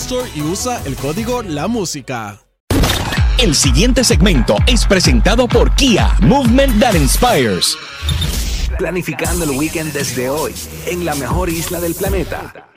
Store y usa el código La Música. El siguiente segmento es presentado por Kia, Movement That Inspires. Planificando el weekend desde hoy, en la mejor isla del planeta.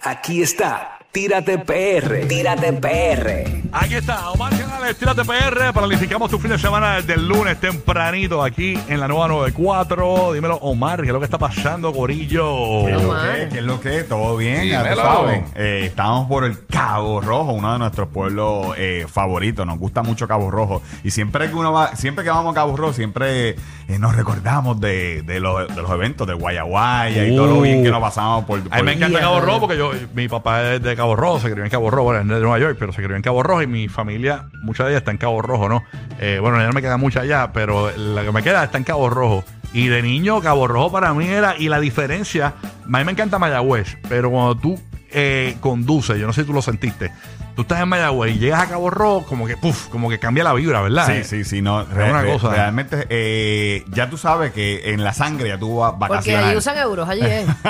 Aquí está, Tírate PR, Tírate PR. Aquí está, Omar Canales, Tírate PR. Planificamos tu fin de semana desde el lunes tempranito aquí en la nueva 94. Dímelo, Omar, ¿qué es lo que está pasando, Gorillo? ¿Qué es lo que? ¿Qué es lo que? ¿Todo bien? Ya Dímelo. sabes. Eh, estamos por el Cabo Rojo, uno de nuestros pueblos eh, favoritos. Nos gusta mucho Cabo Rojo. Y siempre que uno va, siempre que vamos a Cabo Rojo, siempre eh, nos recordamos de, de los, de los eventos de Guayaguaya y todo lo bien que nos pasamos por, A mí por- me encanta Cabo Rojo porque yo, mi papá es de Cabo Rojo, se crió en Cabo Rojo, bueno, es de Nueva York, pero se crió en Cabo Rojo y mi familia, mucha de ella está en Cabo Rojo, ¿no? Eh, bueno, ya no me queda mucha allá, pero la que me queda está en Cabo Rojo. Y de niño, Cabo Rojo para mí era, y la diferencia, a mí me encanta Mayagüez, pero cuando tú eh, conduces, yo no sé si tú lo sentiste, tú estás en Mayagüez y llegas a Cabo Rojo, como que, puf, como que cambia la vibra, ¿verdad? Sí, sí, sí, no. re- una re- cosa. Realmente, eh, ya tú sabes que en la sangre ya tú vas Porque vacacionar. allí usan euros, allí es.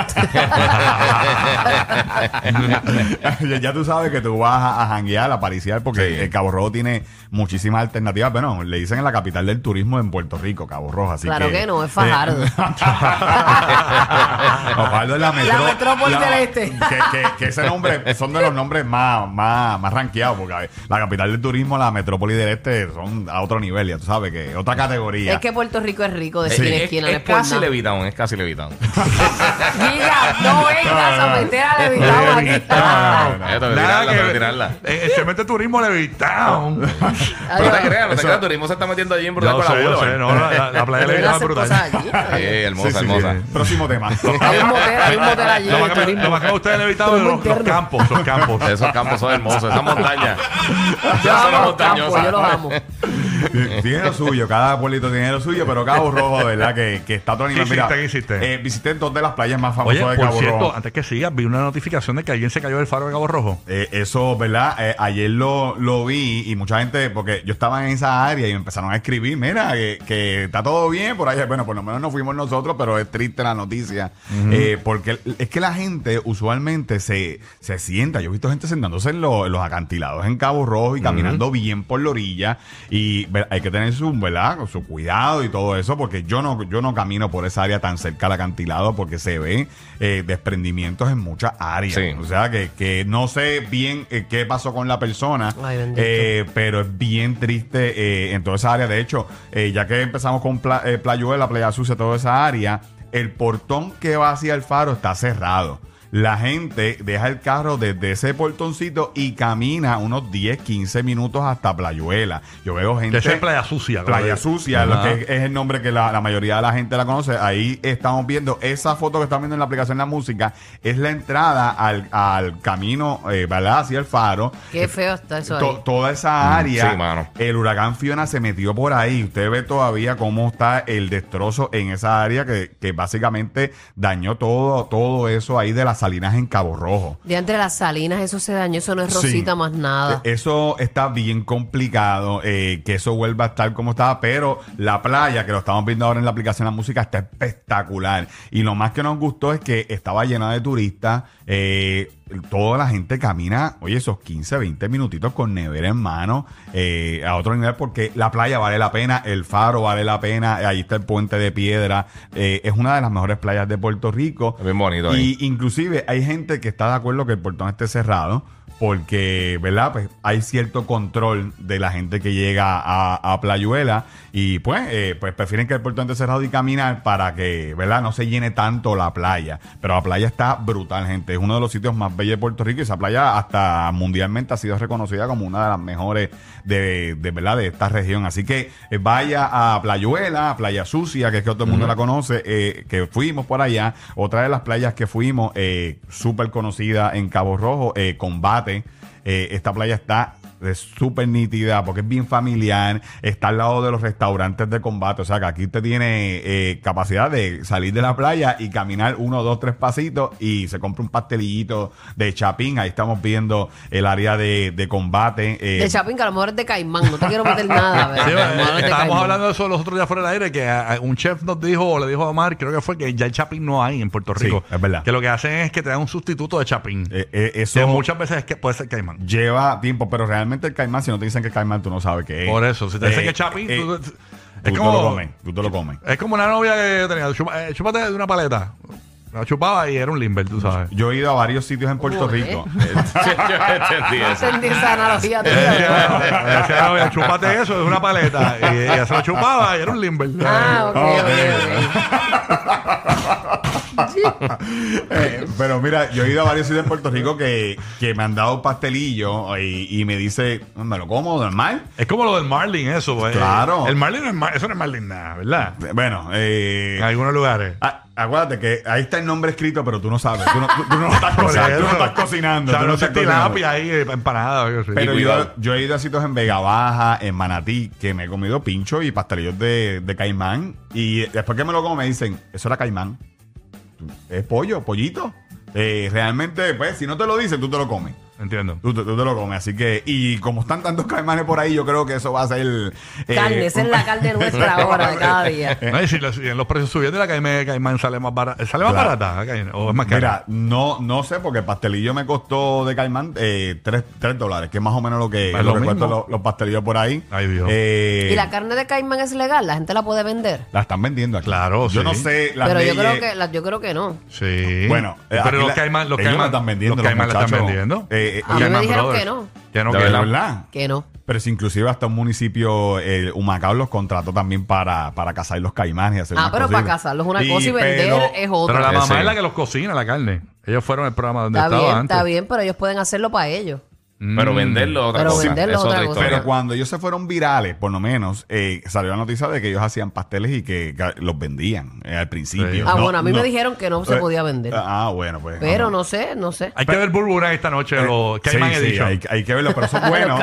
ya, ya tú sabes que tú vas a, a janguear, a pariciar, porque el Cabo Rojo tiene muchísimas alternativas. Bueno, le dicen en la capital del turismo en Puerto Rico, Cabo Rojo. Así Claro que no, es Fajardo. Eh, Fajardo es la, metro- del este. Que, que- que ese nombre son de los nombres más, más, más rankeados, porque a ver, la capital del turismo, la metrópoli del este, son a otro nivel, ya tú sabes, que otra categoría. Es que Puerto Rico es rico de Es, esquina a es- esquina. es no es casi nada. Levitown, es casi Levitown. Mira, no vengas a meter a Levitown aquí. No. Que eh, cemento de turismo Levitown. No te creas, no te creas, el turismo se está metiendo allí en brutal con la sé, no, la, la- la playa de Levitown es brutal. hermosa, Sí, sí, hermosa. sí. Próximo tema. Hay un motel, hay un motel allí. Lo de más que me- más gusta de Levitown los, campos, los campos. Esos campos son hermosos, esa montaña. Yo Esa zona amo los campos, montañosa. yo los amo. tiene lo suyo, cada pueblito tiene lo suyo, pero Cabo Rojo, verdad, que, que está a otro nivel. ¿Qué Mira? ¿Qué hiciste? eh, visité dos de las playas más Oye, famosas de por Cabo cierto, Rojo. antes que sigas, vi una notificación de que alguien se cayó del faro de Cabo Rojo. Eh, eso, ¿verdad? Eh, ayer lo, lo vi y mucha gente, porque yo estaba en esa área y me empezaron a escribir, mira, que, que está todo bien por ahí. Bueno, por lo menos no fuimos nosotros, pero es triste la noticia. Eh, porque es que la gente usualmente se, se sienta. Yo he visto gente sentándose en, los- en los acantilados en Cabo Rojo y caminando bien por la orilla. Y hay que tener su, ¿verdad? Su cuidado y todo eso, porque yo no, yo no camino por esa área tan cerca al acantilado porque se ven eh, desprendimientos en muchas áreas. Sí. O sea, que, que no sé bien eh, qué pasó con la persona, Ay, eh, pero es bien triste eh, en toda esa área. De hecho, eh, ya que empezamos con Pla- eh, Playuela, Playa Sucia, toda esa área, el portón que va hacia el faro está cerrado. La gente deja el carro desde ese portoncito y camina unos 10, 15 minutos hasta Playuela. Yo veo gente... esa es Playa Sucia. Playa. Sucia, lo que es el nombre que la, la mayoría de la gente la conoce. Ahí estamos viendo esa foto que están viendo en la aplicación de la música. Es la entrada al, al camino, eh, ¿verdad? Hacia el faro. Qué feo está eso To- toda esa área, sí, mano. el huracán Fiona se metió por ahí. Usted ve todavía cómo está el destrozo en esa área que, que básicamente dañó todo, todo eso ahí de las salinas en Cabo Rojo. De entre las salinas, eso se dañó, eso no es Sí. rosita más nada. Eh, Eso está bien complicado, eh, que eso vuelva a estar como estaba, pero la playa, que lo estamos viendo ahora en la aplicación de la música, está espectacular. Y lo más que nos gustó es que estaba llena de turistas. eh, toda la gente camina, oye, esos 15, 20 minutitos con nevera en mano eh, a otro nivel porque la playa vale la pena, el faro vale la pena, ahí está el puente de piedra, eh, es una de las mejores playas de Puerto Rico. Es bien bonito ahí. Y inclusive hay gente que está de acuerdo que el portón esté cerrado porque, ¿verdad? Pues hay cierto control de la gente que llega a, a Playuela y pues, eh, pues prefieren que el portón esté cerrado y caminar para que, ¿verdad? No se llene tanto la playa. Pero la playa está brutal, gente. Es uno de los sitios más bellos de Puerto Rico y esa playa hasta mundialmente ha sido reconocida como una de las mejores de, de ¿verdad? De esta región. Así que eh, vaya a Playuela, a Playa Sucia, que es que todo el mundo la conoce, eh, que fuimos por allá. Otra de las playas que fuimos, súper conocida en Cabo Rojo, eh, Eh, esta playa está de súper nítida porque es bien familiar, está al lado de los restaurantes de combate, o sea que aquí usted tiene eh, capacidad de salir de la playa y caminar uno, dos, tres pasitos y se compra un pastelillito de chapín, ahí estamos viendo el área de, de combate. eh, De Chapín, que a lo mejor es de Caimán, no te quiero meter nada. ¿verdad? Sí, es de estábamos Caimán. hablando de eso los otros días fuera del aire, que a- a un chef nos dijo, o le dijo a Omar, creo que fue que ya el chapín no hay en Puerto Sí, Rico. es verdad. Que lo que hacen es que te dan un sustituto de chapín. eh, eh, que eso muchas veces es que puede ser caimán. lleva tiempo, pero realmente el caimán, si no te dicen que caimán, tú no sabes qué es. Por eso, si te dicen Eh, que es chapín, eh, tú- tú es te lo como, comes, tú te lo comes. es como una novia que yo tenía. chupa- eh, chúpate de una paleta. La chupaba y era un limber, tú sabes. Yo he ido a varios sitios en Puerto ¿Cómo Rico. Yo entendí eso. entendí esa analogía Eh, tuya. La novia, chúpate eso de una paleta. Y ella se lo chupaba y era un limber. Ah, ok, Oh, ok, ok. Eh, pero mira, yo he ido a varios sitios en Puerto Rico que, que me han dado pastelillo y, y me dice, ¿me lo como normal? Es como lo del Marlin, eso. pues. Claro. El Marlin no es, mar- eso no es Marlin nada, ¿verdad? Bueno, eh, En algunos lugares. ah, acuérdate que ahí está el nombre escrito, pero tú no sabes. Tú no, tú- tú no estás, Por cocinando, tú no eso. estás cocinando. O sea, tú no no sé estás cocinando. tilapia ahí, eh, empanada. o algo así. Pero Y yo, cuidado. yo he ido a sitios en Vega Baja, en Manatí, que me he comido pincho y pastelillos de, de caimán. Y después que me lo como me dicen, eso era caimán. Es pollo, pollito. Eh, realmente, pues, si no te lo dicen, tú te lo comes. Entiendo. Tú, te- tú te lo comes. Así que, y como están tantos caimanes por ahí, yo creo que eso va a ser. eh, Carne, esa es la carne nuestra ahora de cada día. No, y si, los, si en los precios subiendo, la caimán, caimán sale más barata. ¿Sale más Claro. barata? caimán? ¿O es más cara? Mira, no, no sé, porque el pastelillo me costó de caimán eh, 3, dólares, que es más o menos lo que, lo lo que cuestan mismo. los, los pastelillos por ahí. Ay, Dios. Eh, ¿Y la carne de caimán es legal? ¿La gente la puede vender? la están vendiendo aquí. Claro, Yo sí. no sé. las Pero yo creo, que, la- yo creo que no. Sí. Bueno, eh, pero los la- caimán, los caimán la están vendiendo, Los los caimán la están vendiendo. Eh, eh, A mí me dijeron Brothers. que no. Que no, De que ¿De verdad. verdad? Que no. Pero si inclusive hasta un municipio, eh, Humacao los contrató también para, para cazar los caimanes y hacer Ah, unas pero cositas. para cazarlos es una Y- cosa y vender pero- es otra. Pero la mamá Sí. es la que los cocina la carne. Ellos fueron al programa donde Está estaba bien, antes. está bien, pero ellos pueden hacerlo para ellos. Pero venderlo es otra Pero cosa. venderlo es es otra otra cosa. historia. Pero cuando ellos se fueron virales, por lo menos, eh, salió la noticia de que ellos hacían pasteles y que los vendían eh, al principio. Sí. Ah, No, bueno, a mí no. me dijeron que no se Eh, podía vender. Ah, bueno, pues. Pero vamos. no sé, no sé. Hay que ver Burbura esta noche, los Caimán Eh, sí, sí, hay, hay que verlo, pero son buenos.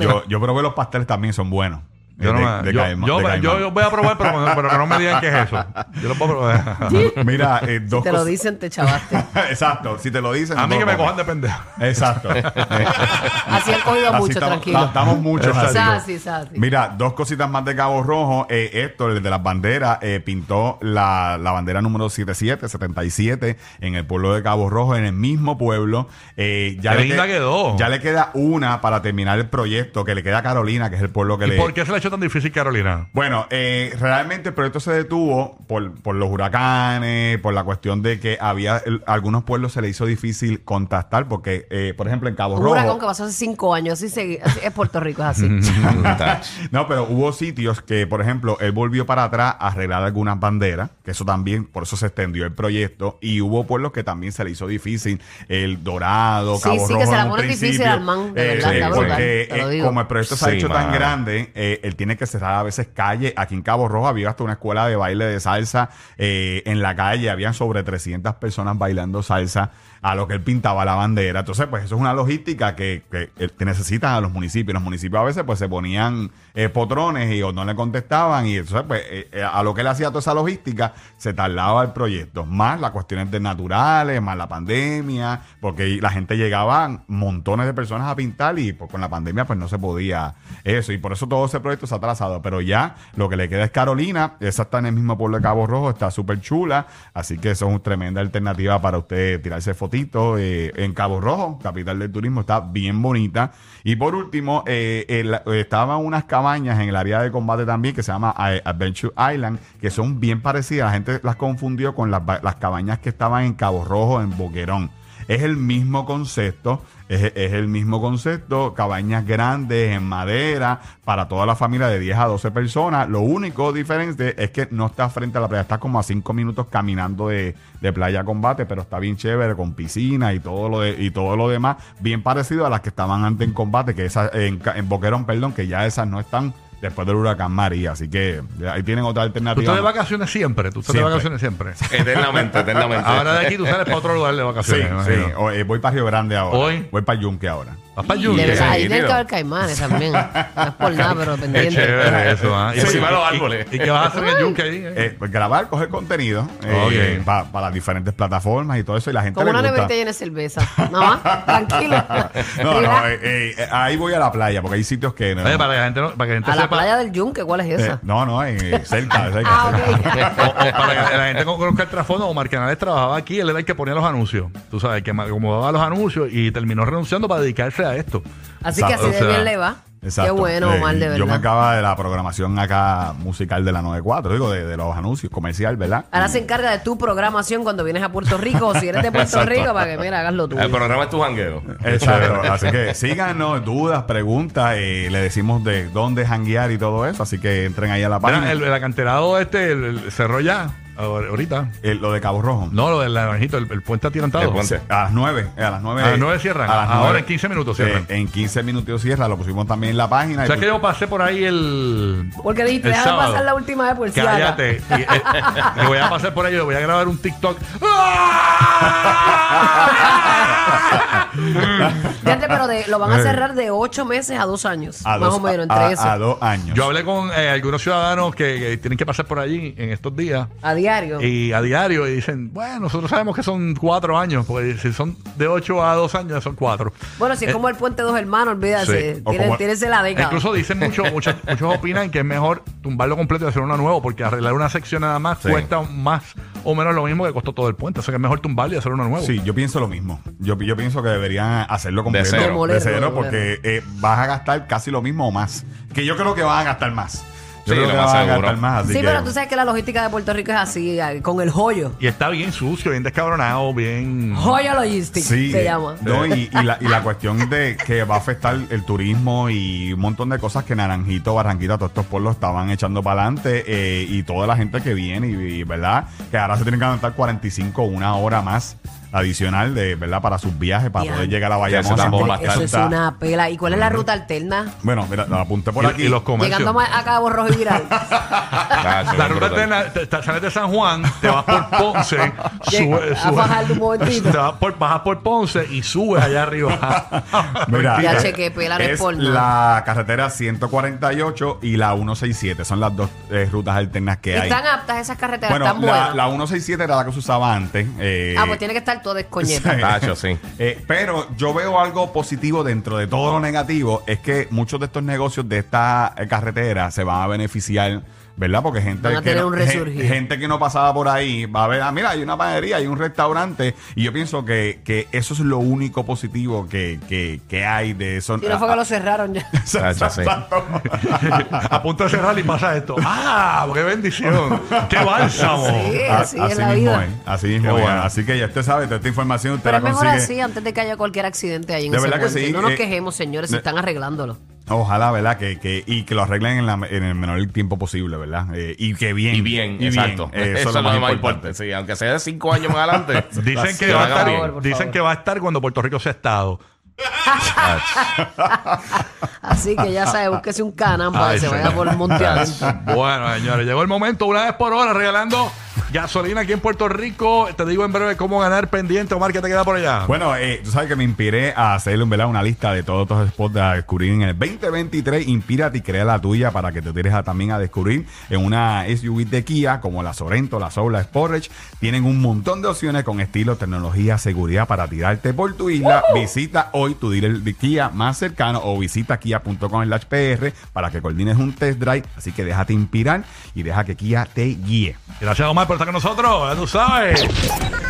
Yo, yo probé los pasteles también, son buenos. Yo, no de- me- de yo, caimán- yo, de yo- caimán. yo voy a probar, pero, pero que no me digan qué es eso. Yo lo puedo probar. Mira, eh, Si dos te lo cosas- dicen, te chavaste. Exacto, si te lo dicen. A no mí te que lo me cojan de pendejo. Exacto. Así han cogido Así mucho, estamos, tranquilo. Estamos muchos así. Mira, dos cositas más de Cabo Rojo. Eh, Héctor, el de las banderas, eh, pintó la, la bandera número 77, 77 en el pueblo de Cabo Rojo, en el mismo pueblo. Eh, ya Qué le linda que- quedó. Ya le queda una para terminar el proyecto, que le queda a Carolina, que es el pueblo que ¿Y le... por qué se le ha tan difícil Carolina? Bueno, eh, realmente el proyecto se detuvo por, por los huracanes, por la cuestión de que había el- algunos pueblos se le hizo difícil contactar, porque, eh, por ejemplo, en Cabo Un Rojo. huracán que pasó hace cinco años. Así, se- así es Puerto Rico, es así. No, pero hubo sitios que, por ejemplo, él volvió para atrás a arreglar algunas banderas, que eso también, por eso se extendió el proyecto, y hubo pueblos que también se le hizo difícil, el Dorado, Sí, Cabo sí, Rojo que se la pone difícil al man, de Eh, verdad, sí, está porque brutal, te lo eh, digo. como el proyecto se ha Sí, hecho tan grande, eh, él tiene que cerrar a veces calles. Aquí en Cabo Rojo había hasta una escuela de baile de salsa eh, en la calle, habían sobre 300 personas bailando salsa a lo que él pintaba la bandera. Entonces, pues eso es una logística que, que, eh, que necesitan a los municipios. Los municipios a veces pues se ponían eh, potrones y o no le contestaban y entonces pues eh, eh, a lo que él hacía toda esa logística se tardaba el proyecto. Más las cuestiones de naturales, más la pandemia, porque la gente llegaban montones de personas a pintar y pues con la pandemia pues no se podía eso y por eso todo ese proyecto atrasado, pero ya lo que le queda es Carolina. Esa está en el mismo pueblo de Cabo Rojo, está súper chula. Así que eso es una tremenda alternativa para usted tirarse fotitos eh, en Cabo Rojo, capital del turismo. Está bien bonita. Y por último, eh, estaban unas cabañas en el área de combate también que se llama eh, Adventure Island, que son bien parecidas. La gente las confundió con las, las cabañas que estaban en Cabo Rojo, en Boquerón. Es el mismo concepto, es, es el mismo concepto, cabañas grandes en madera para toda la familia de 10 a 12 personas. Lo único diferente es que no está frente a la playa, está como a 5 minutos caminando de, de playa a combate, pero está bien chévere con piscina y todo lo de, y todo lo demás, bien parecido a las que estaban antes en combate, que esas en, en Boquerón, perdón, que ya esas no están después del huracán María, así que ahí tienen otra Tú alternativa. estás de vacaciones siempre. Tú estás de vacaciones siempre. Eternamente, eternamente. Ahora de aquí tú sales para otro lugar de Sí, vacaciones. sí. O, eh, voy para Río Grande ahora. Hoy. Voy para Yunque ahora. Vas para De Yunque. verdad, ahí tiene que haber caimanes también. No es por nada, pero pendiente. chévere eso, ¿ah? Sí, encima los árboles. ¿Y, y qué vas a hacer en el Yunque ahí? eh? Eh, pues grabar, coger contenido Ok. para las diferentes plataformas y todo eso. Y la gente Como le una gusta. neverita llena de cerveza. Nada más, tranquilo. No, no, Relax. eh, eh, ahí voy a la playa porque hay sitios que no. Oye, para que la gente, no- para que la gente A la sepa. playa del Yunque, ¿cuál es Eh, esa? no, no, eh, cerca, cerca. Ah, cerca. ok. O, o para que la gente conozca el trasfondo, Omar Canales trabajaba aquí, él era el que ponía los anuncios. Tú sabes, que acomodaba los anuncios y terminó renunciando para dedicarse a esto. Así que así de bien le va. Exacto. Qué bueno, Eh, Omar, de Yo me verdad. acaba de la programación acá musical de la 94, digo, de, de los anuncios comercial, ¿verdad? Ahora se encarga de tu programación cuando vienes a Puerto Rico o si eres de Puerto. Rico para que, mira, hagas lo tuyo. El programa es tu jangueo. Exacto. Así que síganos, dudas, preguntas, eh, le decimos de dónde janguear y todo eso. Así que entren ahí a la Mira, página. el, el acanterado este el- el cerró ya, ahor- ahorita. Eh, lo de Cabo Rojo. No, lo del naranjito, el, el puente atirantado. El puente. A las 9. A las 9. A las nueve cierran. A las Ahora 9. en 15 minutos cierran. Eh, en 15 minutos cierra. Lo pusimos también en la página. O y sea que yo pasé por ahí el. Porque dijiste, el déjame sábado. pasar la última vez por si. Cállate. Y, eh, y voy a pasar por ahí, voy a grabar un TikTok. Fíjate, pero de- lo van a cerrar de ocho meses a dos años. a más dos, o menos, entre a- eso. a dos años. Yo hablé con eh, algunos ciudadanos que, que tienen que pasar por allí en estos días. a diario. Y a diario y dicen, bueno, nosotros sabemos que son cuatro años, porque si son de ocho a dos años son cuatro. bueno, si es Eh, como el puente dos hermanos, olvídate. sí. Como- tienes la década. Incluso dicen mucho, muchos, muchos opinan que es mejor tumbarlo completo y hacer uno nuevo, porque arreglar una sección nada más Sí. cuesta más o menos lo mismo que costó todo el puente. O sea que es mejor tumbarlo y hacer uno nuevo. Sí, yo pienso lo mismo. Yo, yo pienso que deberían hacerlo completo. cero. De cero, porque eh, vas a gastar casi lo mismo o más. Que yo creo que van a gastar más. Yo Sí, creo lo que más van a seguro. gastar más. Así sí, que- pero tú sabes que la logística de Puerto Rico es así, eh, con el joyo. Y está bien sucio, bien descabronado, bien... Joyo Logistics Sí, se llama. no, y, y la, y la cuestión de que va a afectar el turismo y un montón de cosas que Naranjito, Barranquita, todos estos pueblos estaban echando para adelante eh, y toda la gente que viene y, y, verdad que ahora se tienen que aguantar 45 una hora más adicional de verdad para sus viajes para Ya. poder llegar a Ya, Bayamón. eso tampoco va a Eso es una pela. ¿Y cuál es la ruta alterna? Bueno, mira, lo apunté por y, aquí. y los comercios. Llegando a Cabo Rojo y Viral. Tacho, La ruta brutal. alterna, te- te- sales de San Juan, te vas por Ponce, sube, a sube- Fajardo un momentito. te vas por, bajas por Ponce y subes allá arriba. Mira, Ya eh, chequé, pela, no es es por nada. la carretera 148 y la 167. Son las dos eh, rutas alternas que hay. Están aptas esas carreteras, Bueno, están la, buenas. la 167 era la que se usaba antes. eh, ah, pues tiene que estar todo descoñeta. Sí. Tacho, sí. Eh, pero yo veo algo positivo dentro de todo lo negativo, es que muchos de estos negocios de esta eh, carretera se van a beneficiar, ¿verdad? Porque gente, Van a que tener no, un resurgir. gen- gente que no pasaba por ahí va a ver, ah, mira, hay una panadería, hay un restaurante, y yo pienso que, que eso es lo único positivo que, que, que hay de eso. Si no fue que lo cerraron ya. Sí. a punto de cerrar y pasa esto. ¡Ah! ¡Qué bendición! ¡Qué bálsamo! Sí, A- así es la mismo vida. es, así mismo es. bueno. Así que ya usted sabe, toda esta información usted Pero es mejor consigue. así antes de que haya cualquier accidente ahí en De ese verdad que sí, No nos eh, quejemos, señores, si están arreglándolo. Ojalá, ¿verdad? Que, que, y que lo arreglen en, la- en el menor tiempo posible, ¿verdad? Eh, y que bien. Y bien, exacto. Eh, Eso, es lo más importante. Sí, aunque sea de cinco años más adelante. Dicen que, que va a estar, por dicen favor. que va a estar cuando Puerto Rico sea Estado. Así que ya sabes, búsquese un canam para Ay, que se vaya por el monte adentro. Bueno, señores, llegó el momento, una vez por hora, regalando Gasolina aquí en Puerto Rico. Te digo en breve cómo ganar pendiente. Omar, ¿qué te queda por allá? Bueno, eh, tú sabes que me inspiré a hacerle ¿verdad? una lista de todos estos spots a descubrir en el 2023. Inspírate y crea la tuya para que te tires a- también a descubrir en una SUV de Kia como la Sorento, la Soul, la Sportage. Tienen un montón de opciones con estilo, tecnología, seguridad para tirarte por tu isla. Visita hoy tu dealer de Kia más cercano o visita kia.com slash PR para que coordines un test drive. Así que déjate inspirar y deja que Kia te guíe. Gracias, Omar, por estar con nosotros. Ya tú sabes.